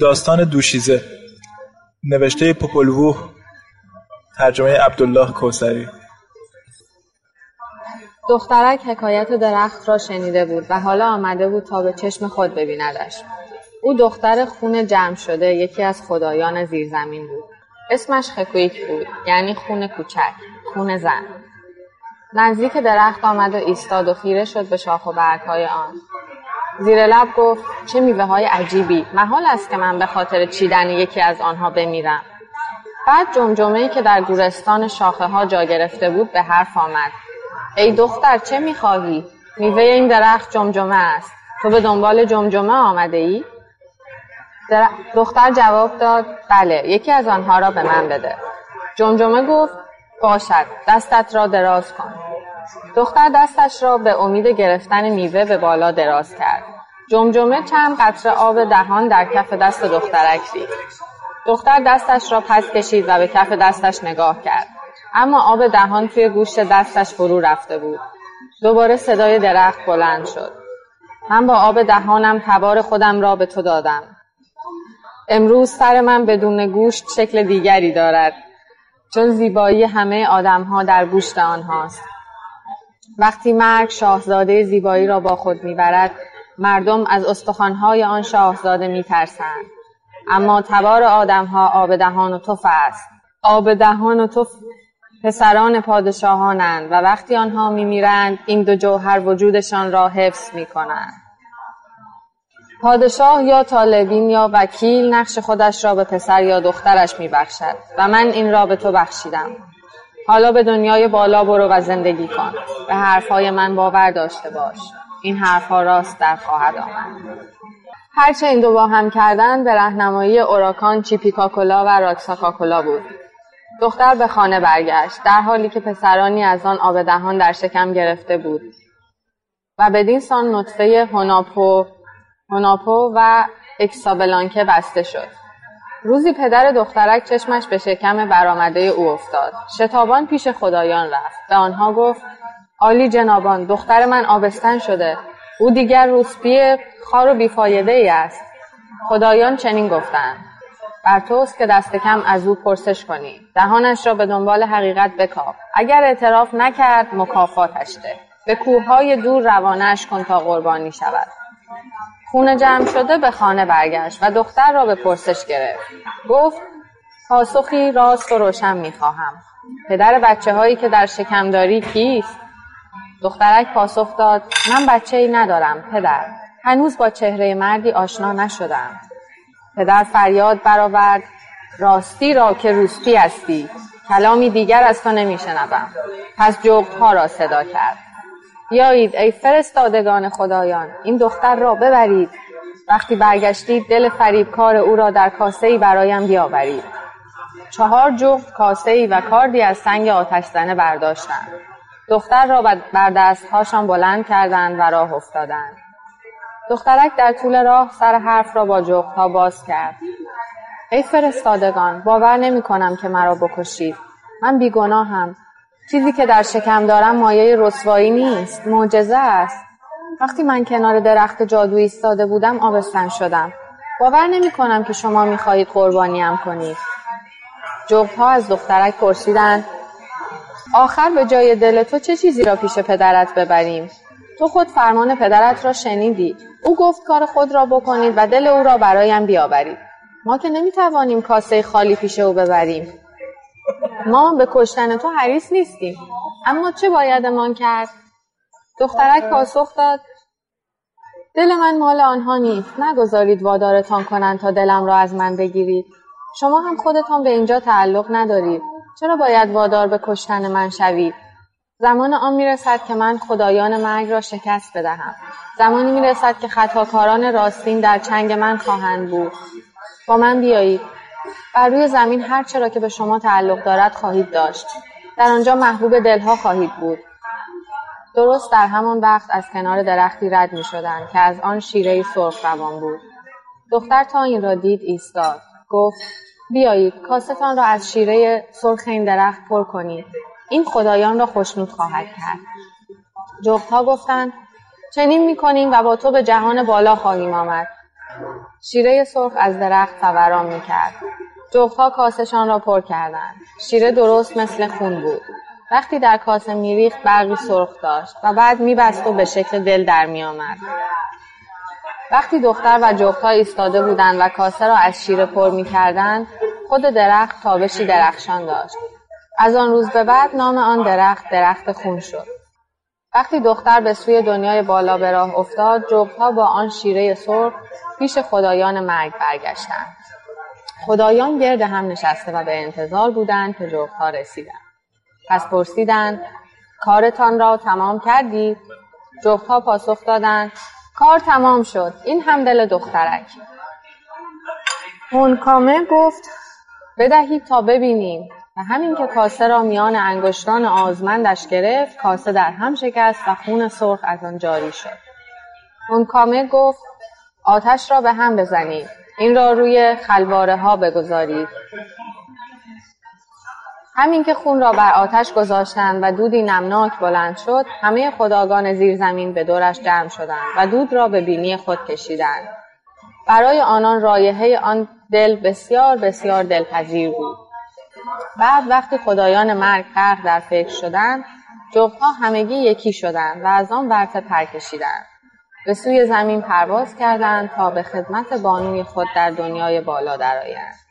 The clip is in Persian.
داستان دوشیزه. نوشته پوپلووه ترجمه عبدالله کوسری دخترک حکایت درخت را شنیده بود و حالا آمده بود تا به چشم خود ببیندش. او دختر خون جمع شده یکی از خدایان زیرزمین بود. اسمش خکویک بود یعنی خون کوچک خون زن. نزدیک درخت آمد و ایستاد و خیره شد به شاخ و برگهای آن. زیر لب گفت چه میوه های عجیبی. محال است که من به خاطر چیدن یکی از آنها بمیرم. بعد جمجمه که در گورستان شاخه ها جا گرفته بود به حرف آمد. ای دختر چه می‌خواهی؟ میوه این درخت جمجمه است. تو به دنبال جمجمه آمده ای؟ دختر جواب داد بله یکی از آنها را به من بده. جمجمه گفت باشد دستت را دراز کن. دختر دستش را به امید گرفتن میوه به بالا دراز کرد. جمجمه چند قطره آب دهان در کف دست دخترک ریخت دختر دستش را پس کشید و به کف دستش نگاه کرد. اما آب دهان توی گوشت دستش فرو رفته بود. دوباره صدای درخت بلند شد. من با آب دهانم تبار خودم را به تو دادم. امروز سر من بدون گوشت شکل دیگری دارد چون زیبایی همه آدمها در گوشت آنهاست. وقتی مرگ شاهزاده زیبایی را با خود می‌برد مردم از استخوانهای آن شاهزاده میترسند. اما تبار آدمها آب دهان و توف است. آب دهان و توف پسران پادشاهانند و وقتی آنها میمیرند این دو جوهر وجودشان را حفظ می‌کنند. پادشاه یا طالبین یا وکیل نقش خودش را به پسر یا دخترش میبخشد و من این را به تو بخشیدم. حالا به دنیای بالا برو و زندگی کن. به حرفهای من باور داشته باش. این حرفها راست در خواهد آمد. هرچه این دو با هم کردن به رهنمایی اوراکان چیپیکاکولا و راکساکاکولا بود. دختر به خانه برگشت در حالی که پسرانی از آن آب دهان در شکم گرفته بود. و بدین سان نطفه هوناپو هوناپو و اکسابلانکه بسته شد. روزی پدر دخترک چشمش به شکم برآمده او افتاد. شتابان پیش خدایان رفت. به آنها گفت عالی جنابان دختر من آبستن شده. او دیگر روسپی خار و بیفایده ای است. خدایان چنین گفتند. بر توست که دست کم از او پرسش کنی. دهانش را به دنبال حقیقت بکاف اگر اعتراف نکرد مکافاتش ده. به کوههای دور روانش کن تا قربانی شود. خونه جمع شده به خانه برگشت و دختر را به پرسش گرفت. گفت پاسخی راست و روشن می‌خواهم. پدر بچه هایی که در شکمداری کیست؟ دخترک پاسخ داد من بچه ای ندارم پدر. هنوز با چهره مردی آشنا نشدم. پدر فریاد برآورد راستی را که روسپی هستی. کلامی دیگر از تو نمیشنوم. پس ها را صدا کرد. بیایید ای فرستادگان خدایان این دختر را ببرید. وقتی برگشتید دل فریبکار او را در کاسه برایم بیاورید. چهار جفت کاسه و کاردی از سنگ آتش زنه برداشتند. دختر را بر دستهاشان بلند کردند و راه افتادند. دخترک در طول راه سر حرف را با جغدها باز کرد. ای فرستادگان باور نمی کنم که مرا بکشید. من بیگناهم. چیزی که در شکم دارم مایه رسوایی نیست معجزه است. وقتی من کنار درخت جادویی ایستاده بودم آبستن شدم. باور نمی کنم که شما می خواهید قربانیم کنید. جغدها از دخترک پرسیدند آخر به جای دل تو چه چیزی را پیش پدرت ببریم؟ تو خود فرمان پدرت را شنیدی. او گفت کار خود را بکنید و دل او را برایم بیاورید. ما که نمی‌توانیم کاسه خالی پیش او ببریم. ما به کشتن تو حریص نیستیم. اما چه بایدمان کرد؟ دخترک پاسخ داد دل من مال آنها نیست. نگذارید وادارتان کنند تا دلم را از من بگیرید. شما هم خودتان به اینجا تعلق ندارید. چرا باید وادار به کشتن من شوید؟ زمان آن می‌رسد که من خدایان مرگ را شکست بدهم. زمانی می‌رسد که خطاکاران راستین در چنگ من خواهند بود. با من بیایید. بر روی زمین هر چرا که به شما تعلق دارد خواهید داشت. در آنجا محبوب دلها خواهید بود. درست در همان وقت از کنار درختی رد می شدن که از آن شیره سرخ روان بود. دختر تا این را دید ایستاد. گفت بیایید کاستان را از شیره سرخ این درخت پر کنید این خدایان را خوشنود خواهد کرد. جغدها گفتند چنین می‌کنیم و با تو به جهان بالا خواهیم آمد. شیره سرخ از درخت فوران می‌کرد. جغها کاسشان را پر کردند. شیره درست مثل خون بود. وقتی در کاسه میریخت برقی سرخ داشت و بعد میبست و به شکل دل در میآمد. وقتی دختر و جغها ایستاده بودند و کاسه را از شیره پر می‌کردند خود درخت تابشی درخشان داشت. از آن روز به بعد نام آن درخت درخت خون شد. وقتی دختر به سوی دنیای بالا به راه افتاد جغها با آن شیره سرخ پیش خدایان مرگ برگشتند. خدایان گرد هم نشسته و به انتظار بودند که جغها رسیدند. پس پرسیدند کارتان را تمام کردید جغها پاسخ دادند کار تمام شد این هم دل دخترک. هونکامه گفت بدهید تا ببینیم. و همین که کاسه را میان انگشتان آزمندش گرفت کاسه در هم شکست و خون سرخ از آن جاری شد. هونکامه گفت آتش را به هم بزنید. این را روی خلواره ها بگذارید. همین که خون را بر آتش گذاشتند و دودی نمناک بلند شد همه خداگان زیر زمین به دورش جمع شدند و دود را به بینی خود کشیدند. برای آنان رایحه آن دل بسیار بسیار دلپذیر بود. بعد وقتی خدایان مرگ غرق در فکر شدند جغها همگی یکی شدند و از آن ورطه پر کشیدند به سوی زمین پرواز کردند تا به خدمت بانوی خود در دنیای بالا درآیند.